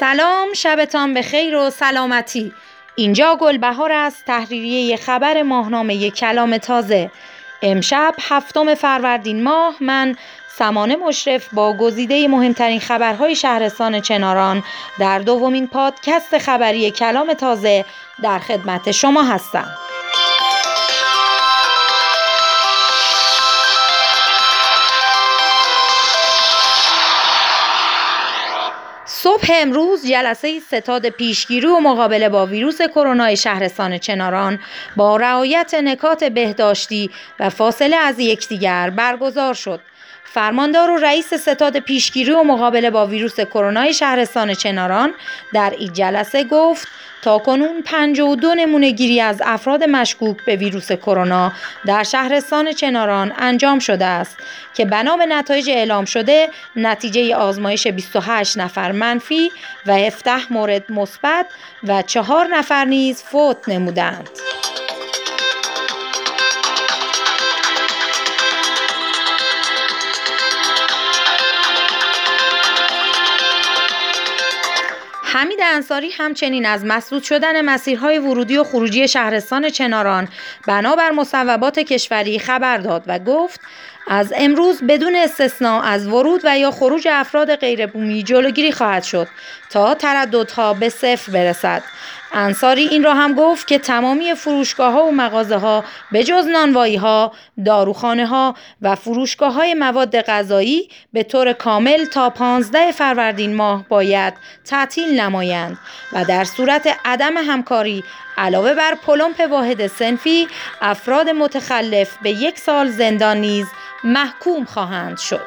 سلام شبتان به خیر و سلامتی. اینجا گلبهار است تحریریه خبر ماهنامه کلام تازه. امشب هفتم فروردین ماه من سمانه مشرف با گزیده مهمترین خبرهای شهرستان چناران در دومین پادکست خبری کلام تازه در خدمت شما هستم. صبح امروز جلسه ستاد پیشگیری و مقابله با ویروس کرونا شهرستان چناران با رعایت نکات بهداشتی و فاصله از یکدیگر برگزار شد. فرماندار و رئیس ستاد پیشگیری و مقابله با ویروس کرونا شهرستان چناران در این جلسه گفت تا کنون 52 نمونه گیری از افراد مشکوک به ویروس کرونا در شهرستان چناران انجام شده است که بنا به نتایج اعلام شده نتیجه آزمایش 28 نفر منفی و 17 مورد مثبت و چهار نفر نیز فوت نمودند. حمید انصاری همچنین از مسدود شدن مسیرهای ورودی و خروجی شهرستان چناران بنابر مصوبات کشوری خبر داد و گفت از امروز بدون استثنا از ورود و یا خروج افراد غیربومی جلوگیری خواهد شد تا ترددها به صفر برسد. انصاری این را هم گفت که تمامی فروشگاه ها و مغازه ها به جز نانوایی ها، داروخانه ها و فروشگاه های مواد غذایی به طور کامل تا 15 فروردین ماه باید تعطیل نمایند و در صورت عدم همکاری علاوه بر پلمپ واحد سنفی افراد متخلف به یک سال زندان نیز محکوم خواهند شد.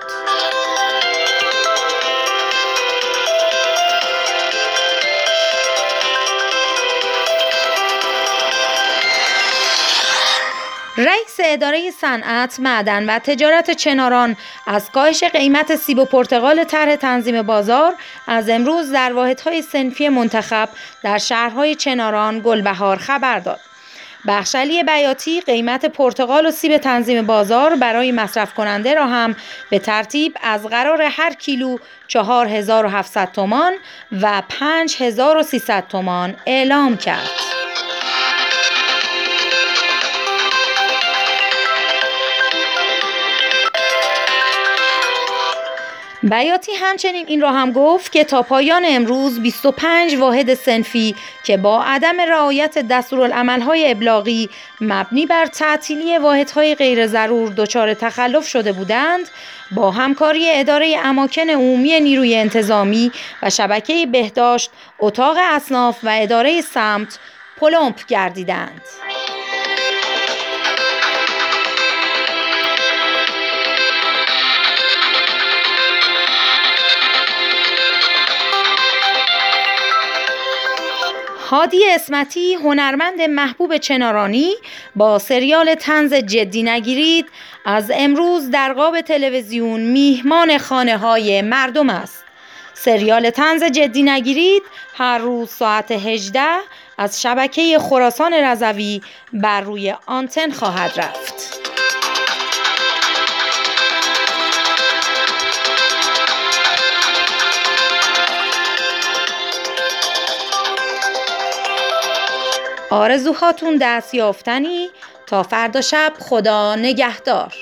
رئیس اداره صنعت، معدن و تجارت چناران از کاهش قیمت سیب و پرتقال طرح تنظیم بازار از امروز در واحدهای سنفی منتخب در شهرهای چناران گلبهار خبر داد. بخشلی بیاتی قیمت پرتقال و سیب تنظیم بازار برای مصرف کننده را هم به ترتیب از قرار هر کیلو 4700 تومان و 5300 تومان اعلام کرد. بیاتی همچنین این را هم گفت که تا پایان امروز 25 واحد سنفی که با عدم رعایت دستورالعملهای ابلاغی مبنی بر تعطیلی واحدهای غیر ضرور دچار تخلف شده بودند با همکاری اداره اماکن عمومی نیروی انتظامی و شبکه بهداشت اتاق اصناف و اداره سمت پلمپ گردیدند. هادی اسمتی هنرمند محبوب چنارانی با سریال تنز جدی نگیرید از امروز در قاب تلویزیون میهمان خانه های مردم است. سریال تنز جدی نگیرید هر روز ساعت 18 از شبکه خراسان رضوی بر روی آنتن خواهد رفت. آرزوهاتون دست یافتنی تا فردا شب خدا نگهدار.